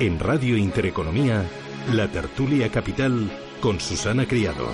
En Radio Intereconomía, la tertulia capital con Susana Criado.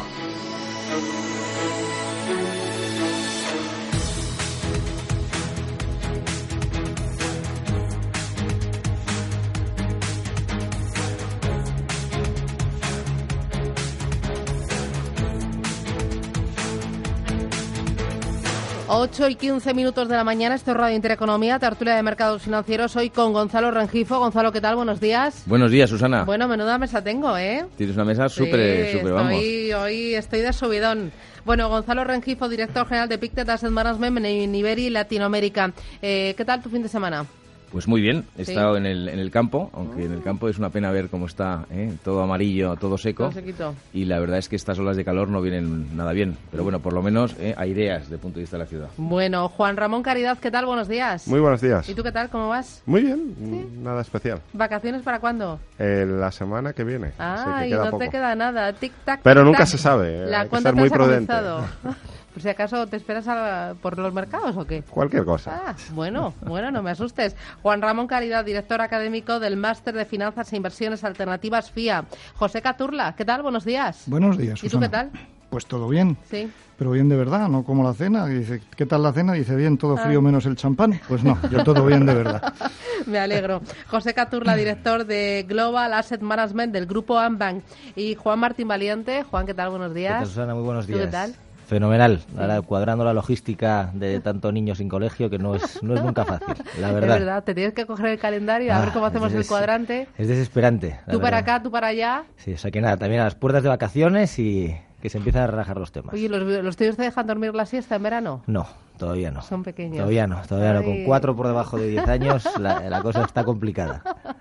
Ocho y 15 minutos de la mañana, esto es Radio Intereconomía, tertulia de mercados financieros, hoy con Gonzalo Rengifo. Gonzalo, ¿qué tal? Buenos días. Buenos días, Susana. Bueno, menuda mesa tengo, ¿eh? Tienes una mesa súper, Sí, súper, vamos. Hoy estoy de subidón. Bueno, Gonzalo Rengifo, director general de Pictet Asset Management en Iberi Latinoamérica. Eh, ¿Qué tal tu fin de semana? Pues muy bien, he Sí. estado en el, en el campo, aunque en el campo es una pena ver cómo está ¿eh? todo amarillo, todo seco. Todo. Y la verdad es que estas olas de calor no vienen nada bien. Pero bueno, por lo menos ¿eh? hay ideas desde el punto de vista de la ciudad. Bueno, Juan Ramón Caridad, ¿qué tal? Buenos días. Muy buenos días. ¿Y tú qué tal? ¿Cómo vas? Muy bien, nada especial. ¿Vacaciones para cuándo? Eh, la semana que viene. que Ay, queda no poco. te queda nada. Tic tac. Pero tic, nunca tac. se sabe, eh, La hay que ser muy prudente. Por si acaso te esperas a- por los mercados o qué. Cualquier cosa. Ah, bueno, bueno, no me asustes. Juan Ramón Caridad, director académico del Máster de Finanzas e Inversiones Alternativas FIA. José Caturla, ¿qué tal? Buenos días. Buenos días, ¿Y tú Susana. qué tal? Pues todo bien. Sí. Pero bien de verdad, no como la cena. Dice, ¿qué tal la cena? Dice, bien, todo frío Ah. menos el champán. Pues no, yo todo bien de verdad. Me alegro. José Caturla, director de Global Asset Management del grupo Ambank. Y Juan Martín Valiente. Juan, ¿qué tal? Buenos ¿Qué días. tal, Susana? Muy buenos ¿Tú días. qué tal? Fenomenal. Ahora cuadrando la logística de tanto niño sin colegio que no es, no es nunca fácil, la Es verdad. te tienes que coger el calendario a ver Ah, cómo hacemos el cuadrante. Es desesperante. Tú para acá, tú para allá. Sí, o sea que nada, también a las puertas de vacaciones y que se empiezan a relajar los temas. Oye, ¿los, ¿los tíos te dejan dormir la siesta en verano? No, todavía no. Son pequeños. Todavía no, todavía no. Con cuatro por debajo de 10 años la, la cosa está complicada.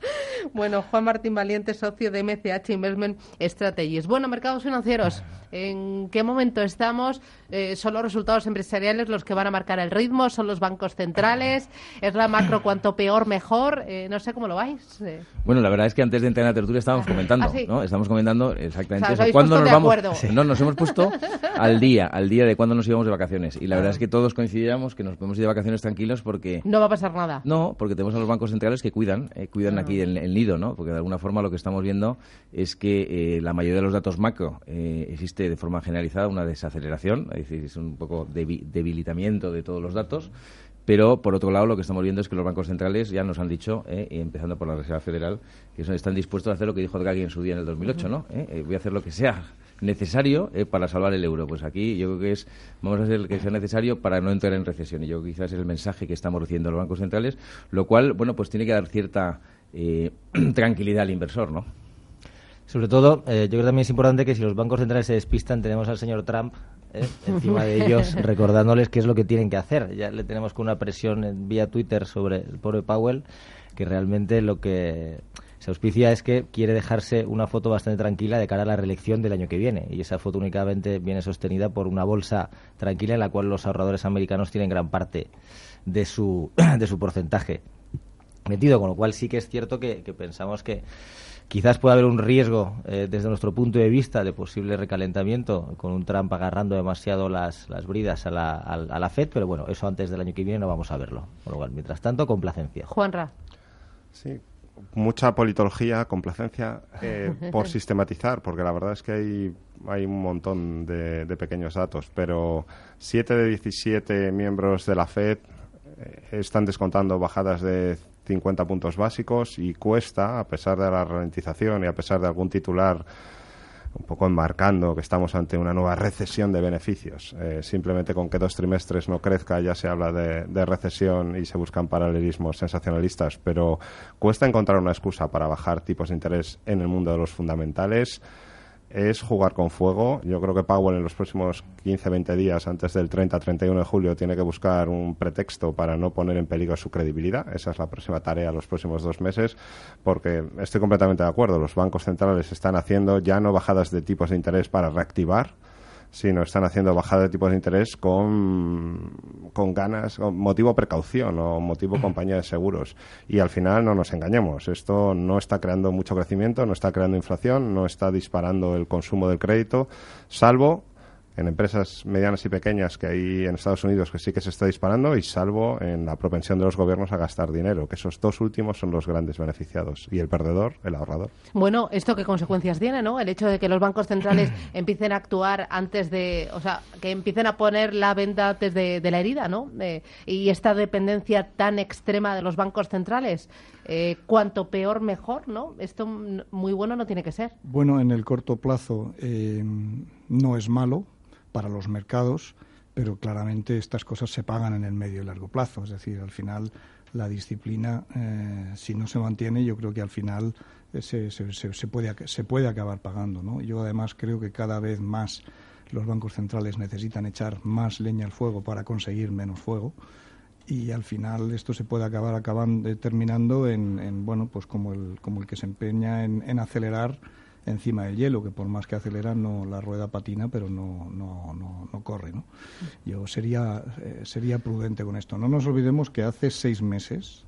Bueno, Juan Martín Valiente, socio de MCH Investment Strategies. Bueno, mercados financieros, ¿en qué momento estamos? Eh, ¿Son los resultados empresariales los que van a marcar el ritmo? ¿Son los bancos centrales? ¿Es la macro cuanto peor, mejor? Eh, no sé cómo lo vais. Eh, Bueno, la verdad es que antes de entrar en la tertulia estábamos comentando, ¿Ah, sí? ¿no? Estamos comentando exactamente O sea, eso. ¿Cuándo nos de vamos? Sí. No, nos hemos puesto al día, al día de cuándo nos íbamos de vacaciones. Y la verdad es que todos coincidíamos que nos podemos ir de vacaciones tranquilos porque no va a pasar nada. No, porque tenemos a los bancos centrales que cuidan, eh, cuidan aquí el, el nido, ¿no? Porque de alguna forma lo que estamos viendo es que eh, la mayoría de los datos macro eh, existe de forma generalizada una desaceleración, es decir, es un poco debi- debilitamiento de todos los datos. Pero, por otro lado, lo que estamos viendo es que los bancos centrales ya nos han dicho, eh, empezando por la Reserva Federal, que son- están dispuestos a hacer lo que dijo Draghi en su día en el 2008, ¿no? Eh, eh, voy a hacer lo que sea necesario eh, para salvar el euro. Pues aquí yo creo que es, vamos a hacer lo que sea necesario para no entrar en recesión. Y yo creo que quizás es el mensaje que estamos recibiendo los bancos centrales, lo cual, bueno, pues tiene que dar cierta eh, tranquilidad al inversor, ¿no? Sobre todo, eh, yo creo que también es importante que si los bancos centrales se despistan, tenemos al señor Trump eh, encima de ellos recordándoles qué es lo que tienen que hacer. Ya le tenemos con una presión en vía Twitter sobre el pobre Powell, que realmente lo que se auspicia es que quiere dejarse una foto bastante tranquila de cara a la reelección del año que viene. Y esa foto únicamente viene sostenida por una bolsa tranquila en la cual los ahorradores americanos tienen gran parte de su, de su porcentaje metido, con lo cual sí que es cierto que, que pensamos que quizás pueda haber un riesgo eh, desde nuestro punto de vista de posible recalentamiento con un Trump agarrando demasiado las, las bridas a la, a, a la Fed, pero bueno, eso antes del año que viene no vamos a verlo. Con lo cual, mientras tanto, complacencia. Juanra. Sí, mucha politología, complacencia eh, por sistematizar, porque la verdad es que hay, hay un montón de, de pequeños datos, pero 7 de 17 miembros de la FED eh, están descontando bajadas de 50 puntos básicos y cuesta, a pesar de la ralentización y a pesar de algún titular un poco enmarcando que estamos ante una nueva recesión de beneficios. Eh, simplemente con que dos trimestres no crezca ya se habla de, de, recesión y se buscan paralelismos sensacionalistas, pero cuesta encontrar una excusa para bajar tipos de interés en el mundo de los fundamentales. Es jugar con fuego. Yo creo que Powell en los próximos 15-20 días, antes del 30-31 de julio, tiene que buscar un pretexto para no poner en peligro su credibilidad. Esa es la próxima tarea los próximos dos meses, porque estoy completamente de acuerdo. Los bancos centrales están haciendo ya no bajadas de tipos de interés para reactivar, sino están haciendo bajada de tipos de interés con, con ganas, con motivo precaución o motivo compañía de seguros. Y al final no nos engañemos, esto no está creando mucho crecimiento, no está creando inflación, no está disparando el consumo del crédito, salvo en empresas medianas y pequeñas que hay en Estados Unidos que sí que se está disparando y salvo en la propensión de los gobiernos a gastar dinero, que esos dos últimos son los grandes beneficiados y el perdedor, el ahorrador. Bueno, ¿esto qué consecuencias tiene, no? El hecho de que los bancos centrales empiecen a actuar antes de, o sea, que empiecen a poner la venda antes de, de la herida, ¿no? Eh, y esta dependencia tan extrema de los bancos centrales, eh, cuanto peor mejor, ¿no? Esto muy bueno no tiene que ser. Bueno, en el corto plazo eh, no es malo para los mercados, pero claramente estas cosas se pagan en el medio y largo plazo. Es decir, al final la disciplina, eh, si no se mantiene, yo creo que al final eh, se, se, se, puede, se puede acabar pagando. ¿no? Yo además creo que cada vez más los bancos centrales necesitan echar más leña al fuego para conseguir menos fuego y al final esto se puede acabar acabando terminando en, en, bueno pues como el como el que se empeña en, en acelerar encima del hielo que por más que acelera no la rueda patina pero no no, no, no corre no yo sería eh, sería prudente con esto. No nos olvidemos que hace seis meses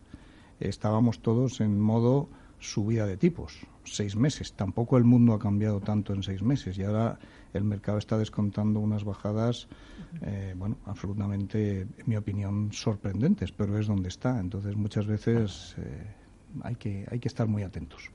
estábamos todos en modo subida de tipos. Seis meses. Tampoco el mundo ha cambiado tanto en seis meses. Y ahora el mercado está descontando unas bajadas eh, bueno absolutamente en mi opinión sorprendentes pero es donde está. Entonces muchas veces eh, hay que hay que estar muy atentos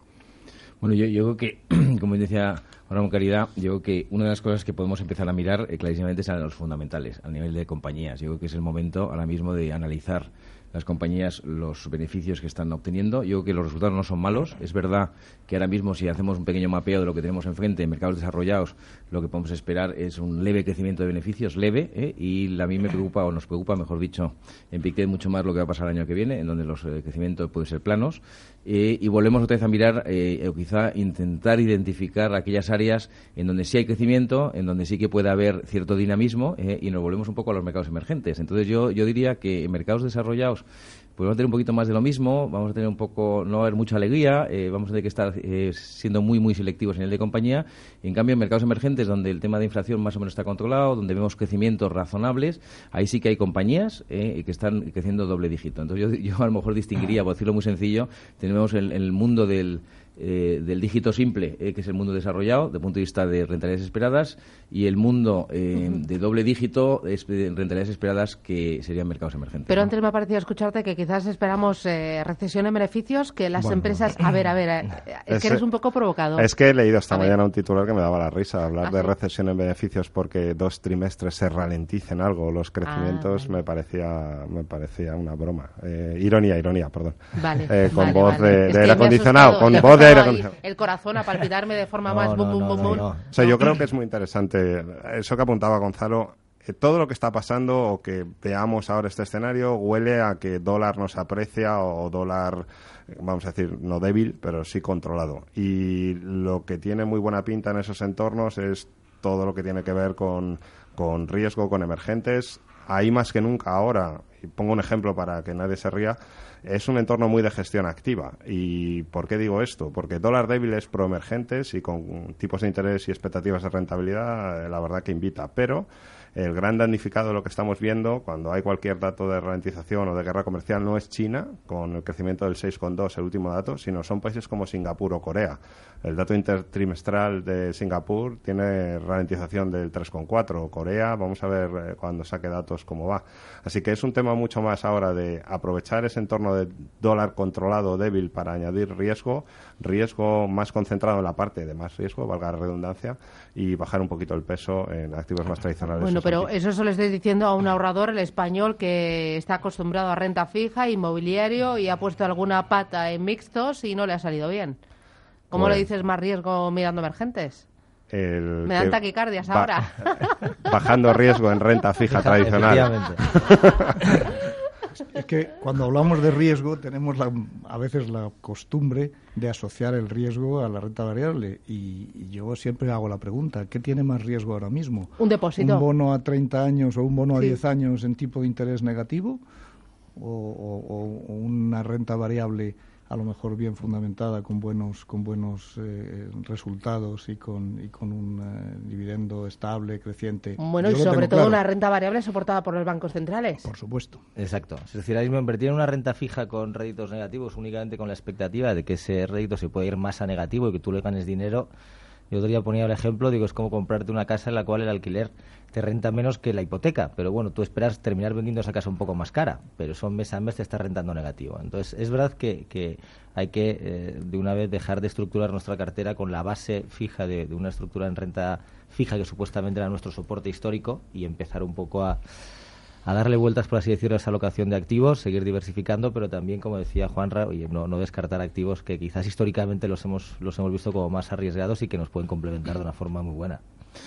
Bueno, yo, yo creo que, como decía con Caridad, yo creo que una de las cosas que podemos empezar a mirar eh, clarísimamente es a los fundamentales, a nivel de compañías. Yo creo que es el momento ahora mismo de analizar las compañías los beneficios que están obteniendo. Yo creo que los resultados no son malos. Es verdad que ahora mismo, si hacemos un pequeño mapeo de lo que tenemos enfrente en mercados desarrollados, lo que podemos esperar es un leve crecimiento de beneficios, leve, ¿eh? y a mí me preocupa, o nos preocupa, mejor dicho, en Pictet mucho más lo que va a pasar el año que viene, en donde los eh, crecimientos pueden ser planos. Eh, y volvemos otra vez a mirar, o quizá intentar identificar aquellas áreas en donde sí hay crecimiento, en donde sí que puede haber cierto dinamismo, y nos volvemos un poco a los mercados emergentes. Entonces yo, yo diría que en mercados desarrollados pues vamos a tener un poquito más de lo mismo, vamos a tener un poco, no va a haber mucha alegría, eh, vamos a tener que estar eh, siendo muy, muy selectivos en el de compañía. En cambio, en mercados emergentes, donde el tema de inflación más o menos está controlado, donde vemos crecimientos razonables, ahí sí que hay compañías eh, que están creciendo doble dígito. Entonces, yo, yo a lo mejor distinguiría, por decirlo muy sencillo, tenemos el, el mundo del, eh, del dígito simple, eh, que es el mundo desarrollado, desde el punto de vista de rentabilidades esperadas, y el mundo eh, de doble dígito es de rentabilidades esperadas, que serían mercados emergentes. Pero ¿no? antes me ha parecido escucharte que quizás esperamos eh, recesión en beneficios, que las Bueno. empresas... A ver, a ver, eh, es que eres un poco provocador. Es que he leído esta A ver. mañana un titular que me daba la risa, hablar ¿Ah, de sí? recesión en beneficios porque dos trimestres se ralenticen algo los crecimientos, Ah, vale. me parecía me parecía una broma. Eh, ironía, ironía, perdón. Vale, Eh, con vale, voz vale. de, de aire acondicionado, con voz de aire empezado ahí acondicionado. El corazón a palpitarme de forma No, más... bum, bum, bum, bum. O sea, yo creo que es muy interesante eso que apuntaba Gonzalo. eh, todo lo que está pasando o que veamos ahora este escenario huele a que dólar no se aprecia o dólar, vamos a decir, no débil, pero sí controlado. Y lo que tiene muy buena pinta en esos entornos es todo lo que tiene que ver con, con riesgo, con emergentes. Ahí más que nunca ahora, pongo un ejemplo para que nadie se ría, es un entorno muy de gestión activa. ¿Y por qué digo esto? Porque dólar débil es pro emergentes y con tipos de interés y expectativas de rentabilidad, eh, la verdad que invita. Pero el gran damnificado de lo que estamos viendo cuando hay cualquier dato de ralentización o de guerra comercial no es China, con el crecimiento del 6,2, el último dato, sino son países como Singapur o Corea. El dato intertrimestral de Singapur tiene ralentización del 3,4. Corea, vamos a ver eh, cuando saque datos cómo va. Así que es un tema mucho más ahora de aprovechar ese entorno de dólar controlado débil para añadir riesgo, riesgo más concentrado en la parte de más riesgo, valga la redundancia, y bajar un poquito el peso en activos más tradicionales. Bueno, pero sí. eso se lo estoy diciendo a un ahorrador, el español, que está acostumbrado a renta fija, inmobiliario y ha puesto alguna pata en mixtos y no le ha salido bien. ¿Cómo Bueno. le dices más riesgo mirando emergentes? El Me dan taquicardias ahora. Bajando riesgo en renta fija tradicional. Es que cuando hablamos de riesgo tenemos la- a veces la costumbre de asociar el riesgo a la renta variable y, y yo siempre hago la pregunta, ¿qué tiene más riesgo ahora mismo? Un depósito. ¿Un bono a 30 años o un bono a Sí. 10 años en tipo de interés negativo? ¿O, o- o una renta variable a lo mejor bien fundamentada con buenos con buenos eh, resultados y con, y con un eh, dividendo estable, creciente? Bueno, y Yo sobre todo claro, una renta variable soportada por los bancos centrales. Por supuesto. Exacto. Es decir, ahora mismo invertir en una renta fija con réditos negativos únicamente con la expectativa de que ese rédito se puede ir más a negativo y que tú le ganes dinero. Yo otro día ponía el ejemplo, digo, es como comprarte una casa en la cual el alquiler te renta menos que la hipoteca, pero bueno, tú esperas terminar vendiendo esa casa un poco más cara, pero eso mes a mes te está rentando negativo. Entonces, es verdad que, que hay que eh, de una vez dejar de estructurar nuestra cartera con la base fija de, de una estructura en renta fija que supuestamente era nuestro soporte histórico y empezar un poco a, a darle vueltas, por así decirlo, a esa alocación de activos, seguir diversificando, pero también, como decía Juanra, oye, no, no descartar activos que quizás históricamente los hemos, los hemos visto como más arriesgados y que nos pueden complementar de una forma muy buena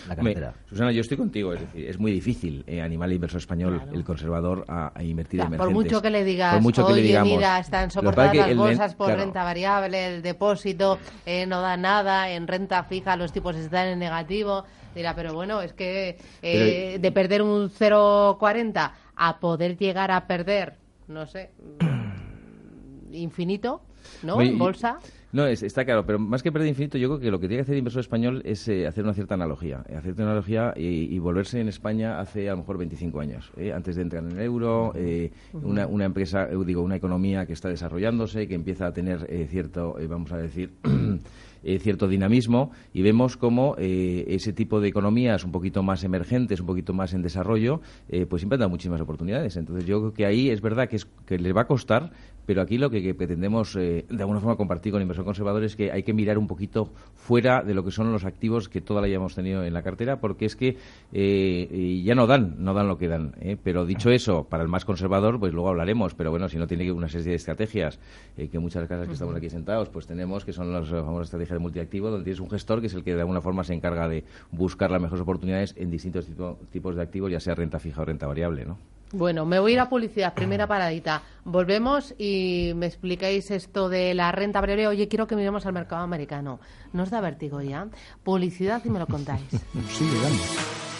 la cartera. Susana, yo estoy contigo. Es decir, es muy difícil eh, animar al inversor español, el conservador, a, a invertir en por emergentes. mucho que le digas, Por mucho que le oye, digamos. mira, están soportadas las bolsas por claro, renta variable, el depósito eh, no da nada, en renta fija los tipos están en negativo. Dirá, pero bueno, es que eh, de perder un 0,40 a poder llegar a perder, no sé, mm, infinito, ¿no? En y- bolsa. No, es- está claro, pero más que perder infinito, yo creo que lo que tiene que hacer el inversor español es eh, hacer una cierta analogía. eh, hacer una analogía y, y volverse en España hace a lo mejor 25 años, eh, antes de entrar en el euro, eh, una, una empresa, eh, digo, una economía que está desarrollándose, que empieza a tener eh, cierto, vamos a decir, eh, cierto dinamismo y vemos cómo eh, ese tipo de economías un poquito más emergentes, un poquito más en desarrollo, eh, pues siempre dan muchísimas oportunidades. Entonces yo creo que ahí es verdad que, es, que les va a costar, pero aquí lo que, que pretendemos de alguna forma compartir con inversor conservador es que hay que mirar un poquito fuera de lo que son los activos que toda la hayamos tenido en la cartera, porque es que ya no dan, no dan lo que dan. Pero dicho eso, para el más conservador, pues luego hablaremos. Pero bueno, si no tiene una serie de estrategias que muchas casas que estamos aquí sentados, pues tenemos, que son las famosas estrategias de multiactivo, donde tienes un gestor que es el que de alguna forma se encarga de buscar las mejores oportunidades en distintos tipo- tipos de activos, ya sea renta fija o renta variable, ¿no? Bueno, me voy a ir a publicidad, primera paradita. Volvemos y me explicáis esto de la renta breve. Oye, quiero que miremos al mercado americano. ¿No os da vértigo ya? Publicidad y me lo contáis. Sigue dando.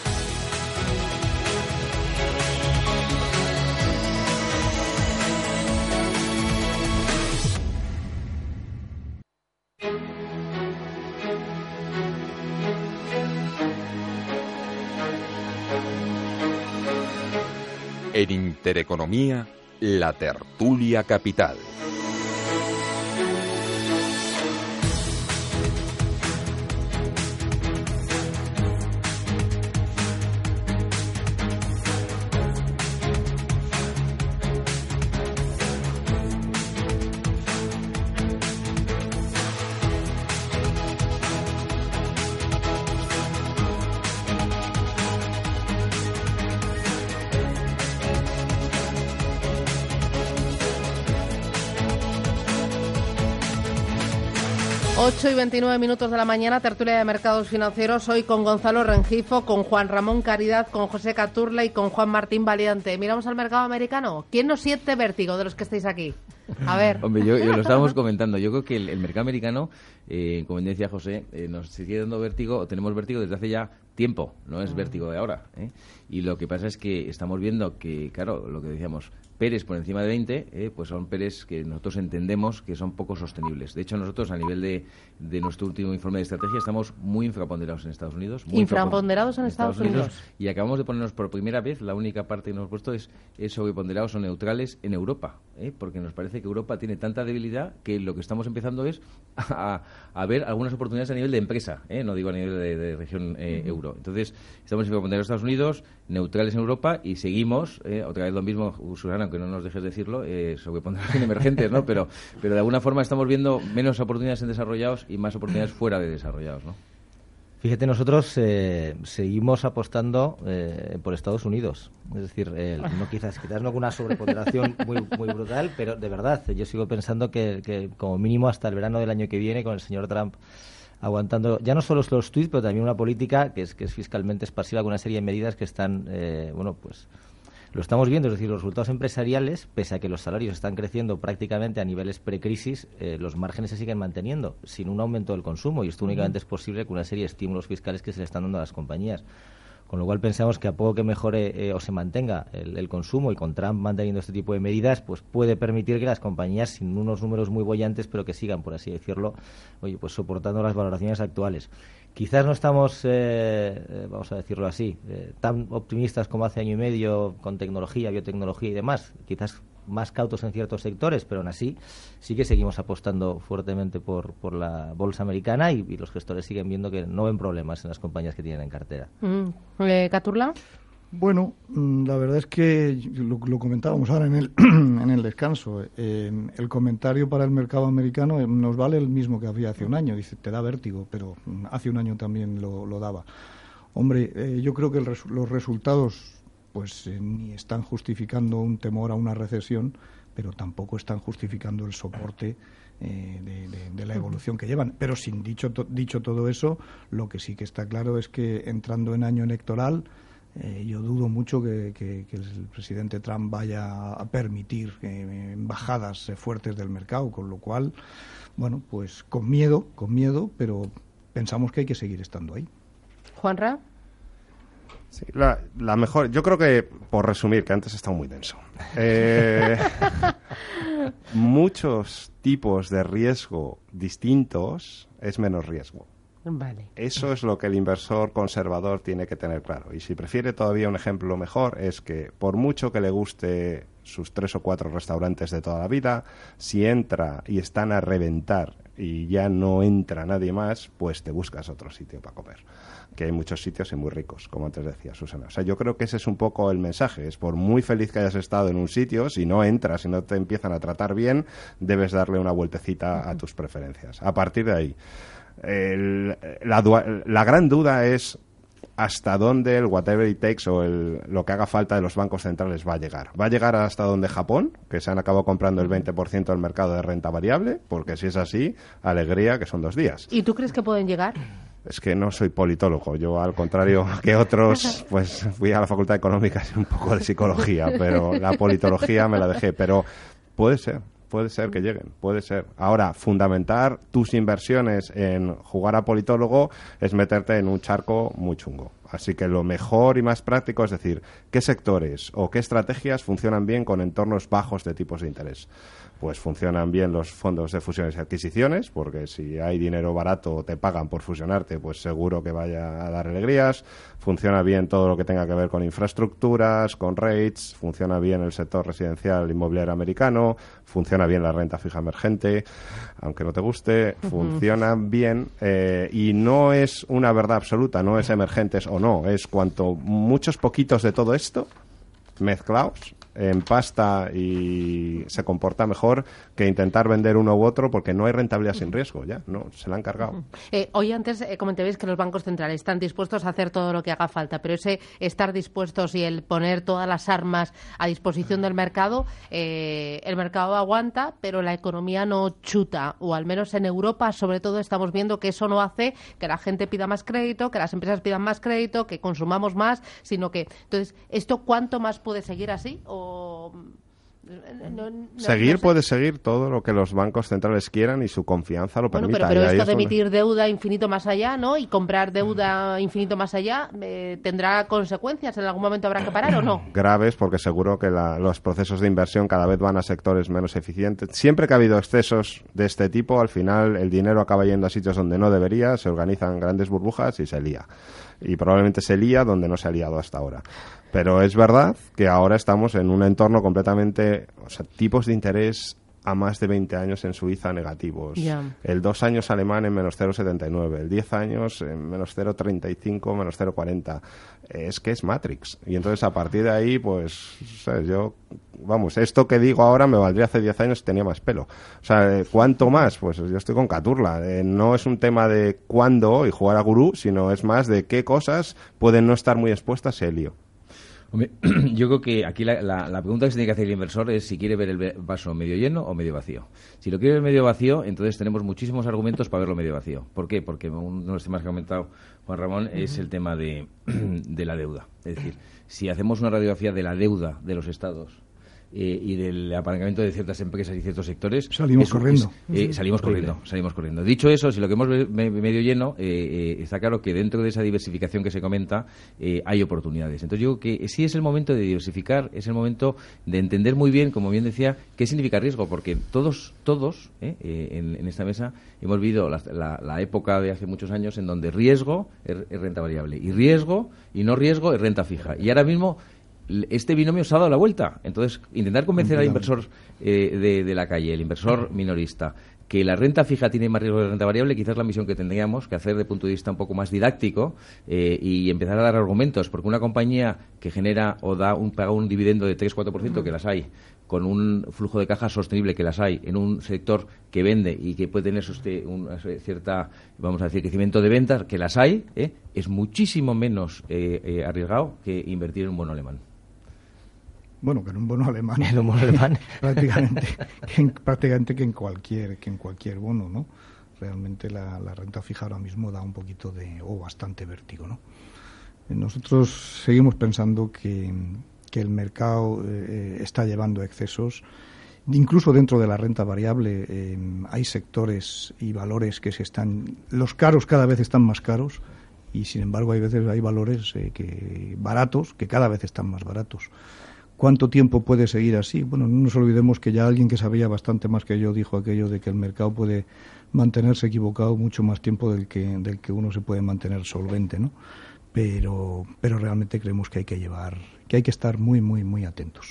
En Intereconomía, la tertulia capital. Ocho y 29 minutos de la mañana, tertulia de mercados financieros. Hoy con Gonzalo Rengifo, con Juan Ramón Caridad, con José Caturla y con Juan Martín Valiente. Miramos al mercado americano. ¿Quién nos siente vértigo de los que estáis aquí? A ver. Hombre, yo, yo lo estábamos comentando. Yo creo que el, el mercado americano, eh, como decía José, eh, nos sigue dando vértigo, tenemos vértigo desde hace ya tiempo, no es vértigo de ahora. ¿eh? Y lo que pasa es que estamos viendo que, claro, lo que decíamos, Pérez por encima de 20, eh, pues son Pérez que nosotros entendemos que son poco sostenibles. De hecho, nosotros a nivel de, de nuestro último informe de estrategia estamos muy infraponderados en Estados Unidos. Muy Infraponderados en Estados Unidos. Y acabamos de ponernos por primera vez, la única parte que nos hemos puesto es, es sobreponderados o neutrales en Europa, ¿eh? porque nos parece que Europa tiene tanta debilidad que lo que estamos empezando es a, a ver algunas oportunidades a nivel de empresa, ¿eh? no digo a nivel de, de región eh, euro. Entonces, estamos infraponderados en Estados Unidos, neutrales en Europa y seguimos, otra vez lo mismo, Susana, aunque no nos dejes decirlo, eh, sobreponderados en emergentes, ¿no? pero, pero de alguna forma estamos viendo menos oportunidades en desarrollados y más oportunidades fuera de desarrollados. ¿no? Fíjate, nosotros eh, seguimos apostando eh, por Estados Unidos. Es decir, no quizás, quizás no con una sobreponderación muy, muy brutal, pero de verdad, yo sigo pensando que, que como mínimo hasta el verano del año que viene, con el señor Trump aguantando ya no solo los tweets, pero también una política que es, que es fiscalmente expansiva con una serie de medidas que están, eh, bueno, pues Lo estamos viendo, es decir, los resultados empresariales, pese a que los salarios están creciendo prácticamente a niveles precrisis, eh, los márgenes se siguen manteniendo sin un aumento del consumo y esto únicamente es posible con una serie de estímulos fiscales que se le están dando a las compañías. Con lo cual pensamos que a poco que mejore eh, o se mantenga el, consumo y con Trump manteniendo este tipo de medidas, pues puede permitir que las compañías, sin unos números muy bollantes, pero que sigan, por así decirlo, oye, pues soportando las valoraciones actuales. Quizás no estamos, eh, eh, vamos a decirlo así, tan optimistas como hace año y medio con tecnología, biotecnología y demás. Quizás más cautos en ciertos sectores, pero aún así sí que seguimos apostando fuertemente por, por la bolsa americana y, los gestores siguen viendo que no ven problemas en las compañías que tienen en cartera. Mm. Eh, ¿Caturla? Bueno, mm, la verdad es que lo, comentábamos ahora en el, en el descanso. Eh, el comentario para el mercado americano eh, nos vale el mismo que había hace un año. Dice, te da vértigo, pero mm, hace un año también lo, lo daba. Hombre, yo creo que los resultados pues eh, ni están justificando un temor a una recesión, pero tampoco están justificando el soporte eh, de, la evolución que llevan. Pero sin dicho, dicho todo eso, lo que sí que está claro es que entrando en año electoral, eh, yo dudo mucho que, el presidente Trump vaya a permitir bajadas fuertes del mercado, con lo cual, bueno, pues con miedo, con miedo, pero pensamos que hay que seguir estando ahí. Juanra la, mejor, yo creo que, por resumir, que antes he estado muy denso, eh, muchos tipos de riesgo distintos es menos riesgo. Vale. Eso es lo que el inversor conservador tiene que tener claro. Y si prefiere todavía un ejemplo mejor, es que por mucho que le guste sus tres o cuatro restaurantes de toda la vida, si entra y están a reventar y ya no entra nadie más, pues te buscas otro sitio para comer que hay muchos sitios y muy ricos, como antes decía Susana. O sea, yo creo que ese es un poco el mensaje. Es por muy feliz que hayas estado en un sitio, si no entras, si no te empiezan a tratar bien, debes darle una vueltecita a tus preferencias. A partir de ahí, la, gran duda es hasta dónde el whatever it takes o el, lo que haga falta de los bancos centrales va a llegar. ¿Va a llegar hasta donde Japón, que se han acabado comprando el 20% del mercado de renta variable? Porque si es así, alegría que son dos días. ¿Y tú crees que pueden llegar? Es que no soy politólogo. Yo, al contrario que otros, pues fui a la Facultad de Económicas y un poco de psicología, pero la politología me la dejé. Pero puede ser, puede ser que lleguen, puede ser. Ahora, fundamentar tus inversiones en jugar a politólogo es meterte en un charco muy chungo. Así que lo mejor y más práctico es decir, qué sectores o qué estrategias funcionan bien con entornos bajos de tipos de interés pues funcionan bien los fondos de fusiones y adquisiciones, porque si hay dinero barato te pagan por fusionarte, pues seguro que vaya a dar alegrías. Funciona bien todo lo que tenga que ver con infraestructuras, con rates, funciona bien el sector residencial inmobiliario americano, funciona bien la renta fija emergente, aunque no te guste, funciona bien eh, y no es una verdad absoluta, no es emergentes o no, es cuanto muchos poquitos de todo esto mezclados en pasta y se comporta mejor que intentar vender uno u otro porque no hay rentabilidad sin riesgo, ya, no, se la han cargado. Eh, hoy antes eh, comentabais que los bancos centrales están dispuestos a hacer todo lo que haga falta, pero ese estar dispuestos y el poner todas las armas a disposición del mercado, eh, el mercado aguanta, pero la economía no chuta, o al menos en Europa, sobre todo, estamos viendo que eso no hace que la gente pida más crédito, que las empresas pidan más crédito, que consumamos más, sino que, entonces, ¿esto cuánto más puede seguir así? ¿O seguir puede seguir todo lo que los bancos centrales quieran y su confianza lo bueno, permita. Pero, pero esto de emitir deuda infinito más allá, ¿no? Y comprar deuda infinito más allá, eh, ¿tendrá consecuencias? ¿En algún momento habrá que parar o no? Graves, porque seguro que los procesos de inversión cada vez van a sectores menos eficientes. Siempre que ha habido excesos de este tipo, al final el dinero acaba yendo a sitios donde no debería, se organizan grandes burbujas y se lía. Y probablemente se lía donde no se ha liado hasta ahora. Pero es verdad que ahora estamos en un entorno completamente, o sea, tipos de interés a más de 20 años en Suiza negativos. El dos años alemán en menos 0,79. El 10 años en menos 0,35, menos 0,40. Es que es Matrix. Y entonces a partir de ahí, pues, yo, vamos, esto que digo ahora me valdría hace 10 años tenía más pelo. O sea, ¿cuánto más? Pues yo estoy con Caturla. Eh, no es un tema de cuándo y jugar a gurú, sino es más de qué cosas pueden no estar muy expuestas a lío. Hombre, yo creo que aquí la, la- la pregunta que se tiene que hacer el inversor es si quiere ver el vaso medio lleno o medio vacío. Si lo quiere ver medio vacío, entonces tenemos muchísimos argumentos para verlo medio vacío. ¿Por qué? Porque uno de los temas que ha comentado Juan Ramón es el tema de, de la deuda. Es decir, si hacemos una radiografía de la deuda de los estados eh, y del apalancamiento de ciertas empresas y ciertos sectores Salimos es- corriendo. es- eh, salimos corriendo salimos corriendo. Dicho eso si lo que hemos medio lleno eh, eh, está claro que dentro de esa diversificación que se comenta eh, hay oportunidades. Entonces yo creo que sí es el momento de diversificar es el momento de entender muy bien como bien decía qué significa riesgo porque todos todos eh, eh, en, en esta mesa hemos vivido la, la- la época de hace muchos años en donde riesgo es, es renta variable y riesgo y no riesgo es renta fija. Y ahora mismo este binomio se ha dado la vuelta. Entonces, intentar convencer al inversor eh, de, de la calle, el inversor minorista, que la renta fija tiene más riesgo de renta variable, quizás la misión que tendríamos que hacer el punto de vista un poco más didáctico eh, y empezar a dar argumentos, porque una compañía que genera o da un, paga un dividendo de 3-4%, que las hay, con un flujo de caja sostenible que las hay en un sector que vende y que puede tener soste- una cierta, vamos a decir, crecimiento de ventas, que las hay, ¿eh? es muchísimo menos eh, eh, arriesgado que invertir en un bono alemán. Bueno, que en un bono alemán. En un bono alemán. prácticamente, que en, prácticamente que en cualquier, que en cualquier bono, ¿no? Realmente la, la renta fija ahora mismo da un poquito de, o bastante vértigo, ¿no? Eh, Nosotros seguimos pensando que, que el mercado eh, está llevando excesos. Incluso dentro de la renta variable eh, hay sectores y valores que se están, los caros cada vez están más caros y sin embargo hay veces hay valores eh, que baratos que cada vez están más baratos. ¿Cuánto tiempo puede seguir así? Bueno, no nos olvidemos que ya alguien que sabía bastante más que yo dijo aquello de que el mercado puede mantenerse equivocado mucho más tiempo del que, del que uno se puede mantener solvente, ¿no? Pero, pero realmente creemos que hay que llevar, que hay que estar muy, muy, muy atentos.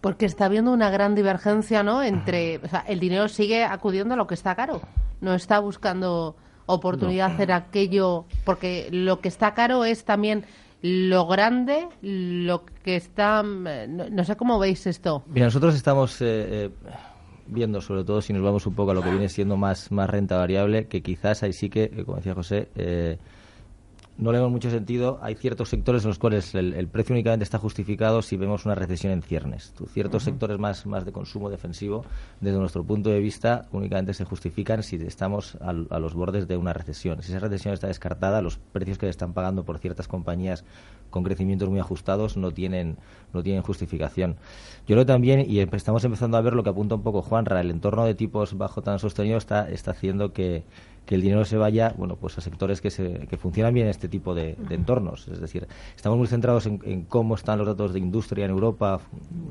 Porque está habiendo una gran divergencia, ¿no? Entre, o sea, el dinero sigue acudiendo a lo que está caro. No está buscando oportunidad de hacer aquello, porque lo que está caro es también lo grande, lo que está, no, no sé cómo veis esto. Mira, nosotros estamos eh, eh, viendo, sobre todo si nos vamos un poco a lo que viene siendo más, más renta variable, que quizás ahí sí que, eh, como decía José, eh, no le vemos mucho sentido. Hay ciertos sectores en los cuales el, el precio únicamente está justificado si vemos una recesión en ciernes. Ciertos sectores más, más de consumo defensivo, desde nuestro punto de vista, únicamente se justifican si estamos a, los bordes de una recesión. Si esa recesión está descartada, los precios que están pagando por ciertas compañías con crecimientos muy ajustados no tienen, no tienen justificación. Yo creo también, y estamos empezando a ver lo que apunta un poco Juanra, el entorno de tipos bajo tan sostenido está, está haciendo que, que el dinero se vaya bueno pues a sectores que, se, que funcionan bien en este tipo de, de entornos. Es decir, estamos muy centrados en, en cómo están los datos de industria en Europa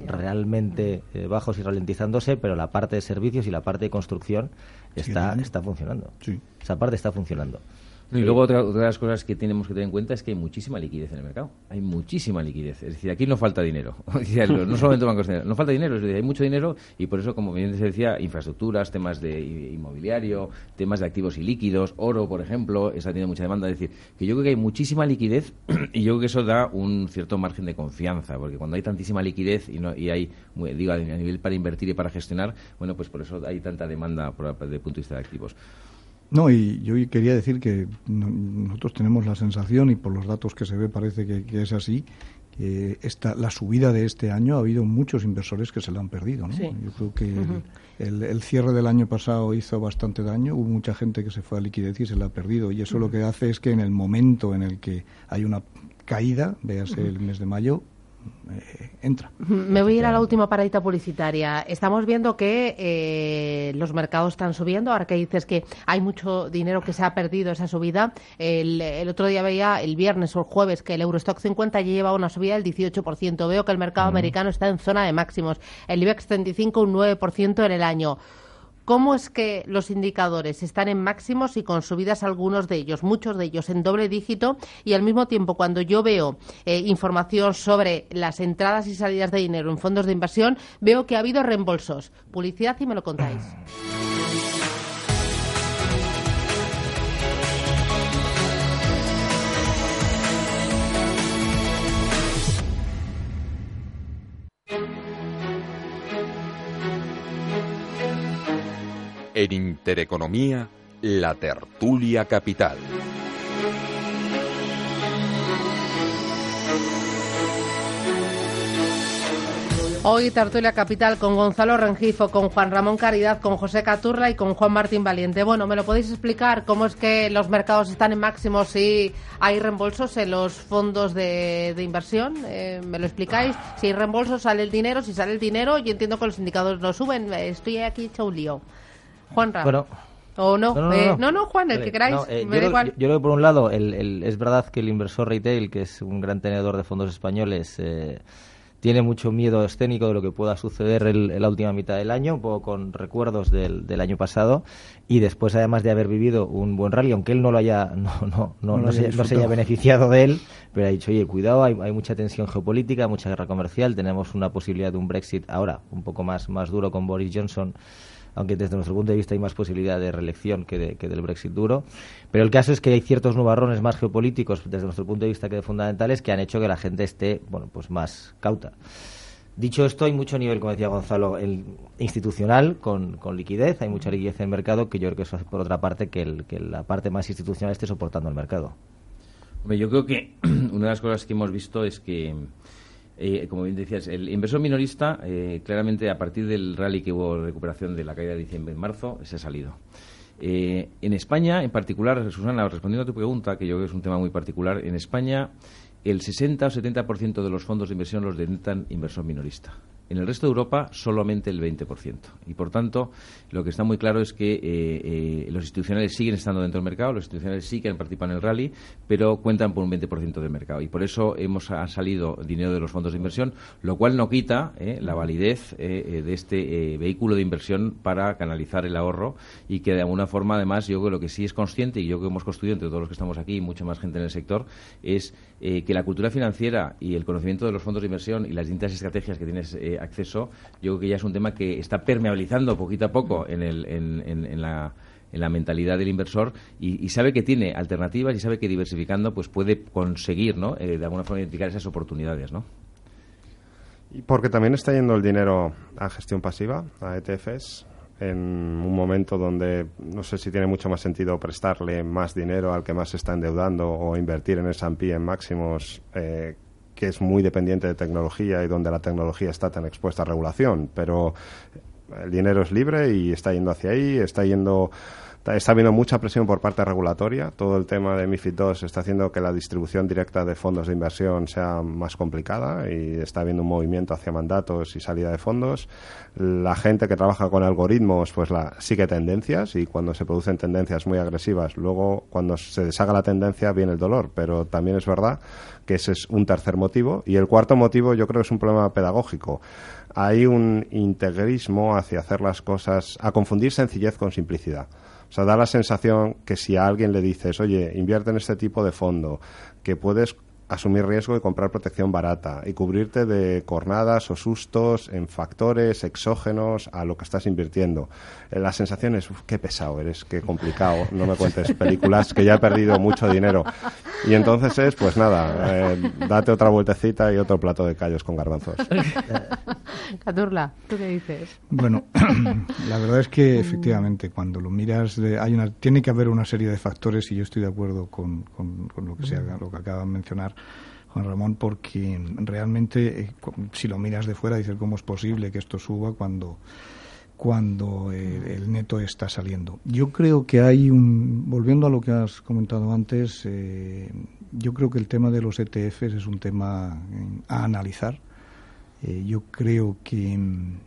realmente eh, bajos y ralentizándose, pero la parte de servicios y la parte de construcción está, bien. está funcionando. Sí. Esa parte está funcionando. Y luego otra, otra de las cosas que tenemos que tener en cuenta es que hay muchísima liquidez en el mercado. Hay muchísima liquidez. Es decir, aquí no falta dinero. No solamente bancos de dinero, no falta dinero, es decir, hay mucho dinero y por eso, como bien se decía, infraestructuras, temas de inmobiliario, temas de activos ilíquidos, oro, por ejemplo, está teniendo mucha demanda. Es decir, que yo creo que hay muchísima liquidez y yo creo que eso da un cierto margen de confianza, porque cuando hay tantísima liquidez y, no, y hay, digo, a nivel para invertir y para gestionar, bueno, pues por eso hay tanta demanda desde el punto de vista de activos. No, y yo quería decir que no- nosotros tenemos la sensación, y por los datos que se ve parece que, que es así, que esta, la subida de este año ha habido muchos inversores que se la han perdido. ¿no? Sí. Yo creo que el cierre del año pasado hizo bastante daño, hubo mucha gente que se fue a liquidez y se la ha perdido, y eso lo que hace es que en el momento en el que hay una caída, véase el mes de mayo, eh, entra. Me voy a ir a la última paradita publicitaria. Estamos viendo que eh, los mercados están subiendo. Ahora que dices que hay mucho dinero que se ha perdido esa subida. El, el otro día veía, el viernes o el jueves, que el Eurostock 50 ya lleva una subida del 18%. Veo que el mercado americano está en zona de máximos. El IBEX 35 un 9% en el año. ¿Cómo es que los indicadores están en máximos y con subidas algunos de ellos, muchos de ellos en doble dígito? Y al mismo tiempo, cuando yo veo eh, información sobre las entradas y salidas de dinero en fondos de inversión, veo que ha habido reembolsos. Publicidad y me lo contáis. En Intereconomía, la tertulia capital. Hoy Tertulia Capital con Gonzalo Rengifo, con Juan Ramón Caridad, con José Caturla y con Juan Martín Valiente. Bueno, ¿me lo podéis explicar cómo es que los mercados están en máximos y hay reembolsos en los fondos de, de inversión? Eh, ¿Me lo explicáis? Si hay reembolsos, sale el dinero. Si sale el dinero, yo entiendo que los indicadores no suben. Estoy aquí hecho un lío. Juan Ramón. Bueno, ¿O no? No, no, no, Eh, no. no, no, Juan, el Vale, que queráis. no, eh, me yo, da creo, igual. yo- yo creo que por un lado, el, el- es verdad que el inversor retail, que es un gran tenedor de fondos españoles, eh, tiene mucho miedo escénico de lo que pueda suceder el- en la última mitad del año, un poco con recuerdos del, del año pasado, y después además de haber vivido un buen rally, aunque él no lo haya, no, no, no, No se, no se haya beneficiado de él, pero ha dicho, oye, cuidado, hay, hay mucha tensión geopolítica, mucha guerra comercial, tenemos una posibilidad de un Brexit ahora un poco más, más duro con Boris Johnson aunque desde nuestro punto de vista hay más posibilidad de reelección que, de- que del Brexit duro. Pero el caso es que hay ciertos nubarrones más geopolíticos desde nuestro punto de vista que de fundamentales que han hecho que la gente esté bueno pues más cauta. Dicho esto, hay mucho nivel, como decía Gonzalo, institucional con, liquidez, hay mucha liquidez en el mercado que yo creo que eso hace por otra parte que, que la parte más institucional esté soportando el mercado. Hombre, yo creo que una de las cosas que hemos visto es que, eh, como bien decías, el inversor minorista, eh, claramente a partir del rally que hubo recuperación de la caída de diciembre en marzo, se ha salido. Eh, en España, en particular, Susana, respondiendo a tu pregunta, que yo creo que es un tema muy particular, en España el 60 o 70% de los fondos de inversión los detentan inversor minorista. En el resto de Europa, solamente el 20%. Y, por tanto, lo que está muy claro es que eh, eh, los institucionales siguen estando dentro del mercado, los institucionales sí que han participado en el rally, pero cuentan por un 20% del mercado. Y por eso hemos ha salido dinero de los fondos de inversión, lo cual no quita eh, la validez de este eh, vehículo de inversión para canalizar el ahorro y que, de alguna forma, además, yo creo que lo que sí es consciente, y yo creo que hemos construido entre todos los que estamos aquí y mucha más gente en el sector, es que la cultura financiera y el conocimiento de los fondos de inversión y las distintas estrategias que tienes acceso, yo creo que ya es un tema que está permeabilizando poquito a poco en, el, en, en- la en la mentalidad del inversor y, sabe que tiene alternativas y sabe que diversificando pues puede conseguir ¿no? Eh, de alguna forma identificar esas oportunidades ¿no? Y porque también está yendo el dinero a gestión pasiva, a ETFs, en un momento donde no sé si tiene mucho más sentido prestarle más dinero al que más se está endeudando o invertir en S&P en máximos eh, que es muy dependiente de tecnología y donde la tecnología está tan expuesta a regulación. Pero el dinero es libre y está yendo hacia ahí, está yendo está habiendo mucha presión por parte regulatoria. Todo el tema de MIFID II está haciendo que la distribución directa de fondos de inversión sea más complicada y está habiendo un movimiento hacia mandatos y salida de fondos. La gente que trabaja con algoritmos pues la sigue tendencias y cuando se producen tendencias muy agresivas, luego cuando se deshaga la tendencia viene el dolor. Pero también es verdad que ese es un tercer motivo. Y el cuarto motivo yo creo que es un problema pedagógico. Hay un integrismo hacia hacer las cosas, a confundir sencillez con simplicidad. O sea, da la sensación que si a alguien le dices, oye, invierte en este tipo de fondo, que puedes asumir riesgo y comprar protección barata y cubrirte de cornadas o sustos en factores exógenos a lo que estás invirtiendo. Eh, La sensación es, "Uf, qué pesado eres, qué complicado, no me cuentes películas, que ya he perdido mucho dinero. Y entonces es, pues nada, eh, date otra vueltecita y otro plato de callos con garbanzos. Caturla, ¿tú qué dices? Bueno, la verdad es que efectivamente cuando lo miras de- hay una tiene que haber una serie de factores y yo estoy de acuerdo con, con- con lo que se haga- lo que acaba de mencionar Juan Ramón porque realmente eh, si lo miras de fuera dices cómo es posible que esto suba cuando cuando eh, el neto está saliendo. Yo creo que hay un, volviendo a lo que has comentado antes, eh, yo creo que el tema de los ETFs es un tema eh, a analizar. Eh, yo creo que, mm,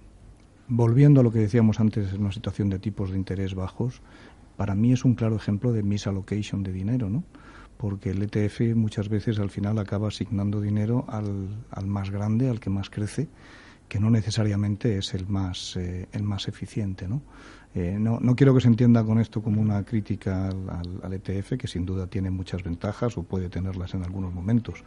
volviendo a lo que decíamos antes, en una situación de tipos de interés bajos, para mí es un claro ejemplo de misallocation de dinero, ¿no? Porque el ETF muchas veces al final acaba asignando dinero al, al más grande, al que más crece, que no necesariamente es el más, eh, el más eficiente, ¿no? Eh, no, no quiero que se entienda con esto como una crítica al, al- ETF, que sin duda tiene muchas ventajas o puede tenerlas en algunos momentos,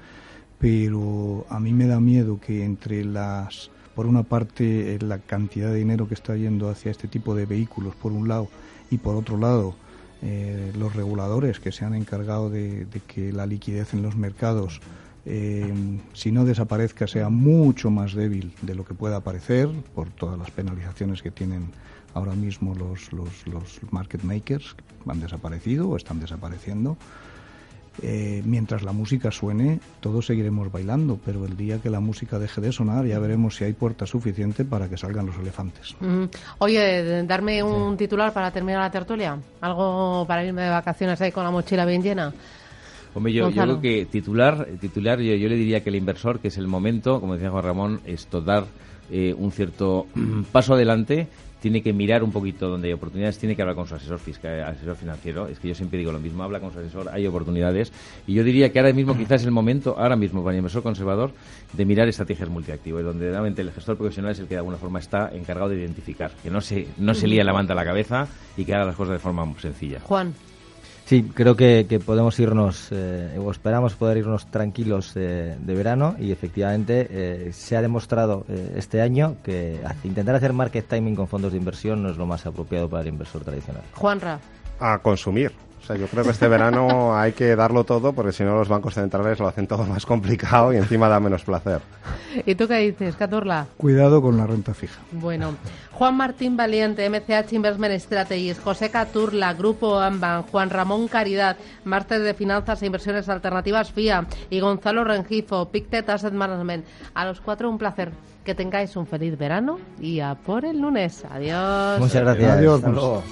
pero a mí me da miedo que entre las, por una parte, eh, la cantidad de dinero que está yendo hacia este tipo de vehículos, por un lado, y por otro lado, eh, los reguladores que se han encargado de, que la liquidez en los mercados, eh, si no desaparezca, sea mucho más débil de lo que pueda parecer, por todas las penalizaciones que tienen ahora mismo los, los, los market makers, han desaparecido o están desapareciendo. Eh, mientras la música suene, todos seguiremos bailando, pero el día que la música deje de sonar, ya veremos si hay puerta suficiente para que salgan los elefantes. Mm. Oye, darme un titular para terminar la tertulia. Algo para irme de vacaciones ahí con la mochila bien llena. Hombre, yo, yo creo que titular, titular yo, yo le diría que el inversor, que es el momento, como decía Juan Ramón, esto dar eh, un cierto paso adelante, tiene que mirar un poquito donde hay oportunidades, tiene que hablar con su asesor fiscal, asesor financiero. Es que yo siempre digo lo mismo, habla con su asesor, hay oportunidades. Y yo diría que ahora mismo quizás es el momento, ahora mismo para el inversor conservador, de mirar estrategias multiactivo, y donde realmente el gestor profesional es el que de alguna forma está encargado de identificar, que no se, no se lía la manta a la cabeza y que haga las cosas de forma sencilla. Juan. Sí, creo que, que podemos irnos, eh, o esperamos poder irnos tranquilos eh, de verano y efectivamente eh, se ha demostrado eh, este año que intentar hacer market timing con fondos de inversión no es lo más apropiado para el inversor tradicional. Juanra. A consumir. O sea, yo creo que este verano hay que darlo todo porque si no los bancos centrales lo hacen todo más complicado y encima da menos placer. ¿Y tú qué dices, Caturla? Cuidado con la renta fija. Bueno, Juan Martín Valiente, MCH Investment Strategies, José Caturla, Grupo Amban, Juan Ramón Caridad, Máster de Finanzas e Inversiones Alternativas FIA y Gonzalo Rengifo, Pictet Asset Management. A los cuatro un placer. Que tengáis un feliz verano y a por el lunes. Adiós. Muchas gracias. Adiós, Hasta luego.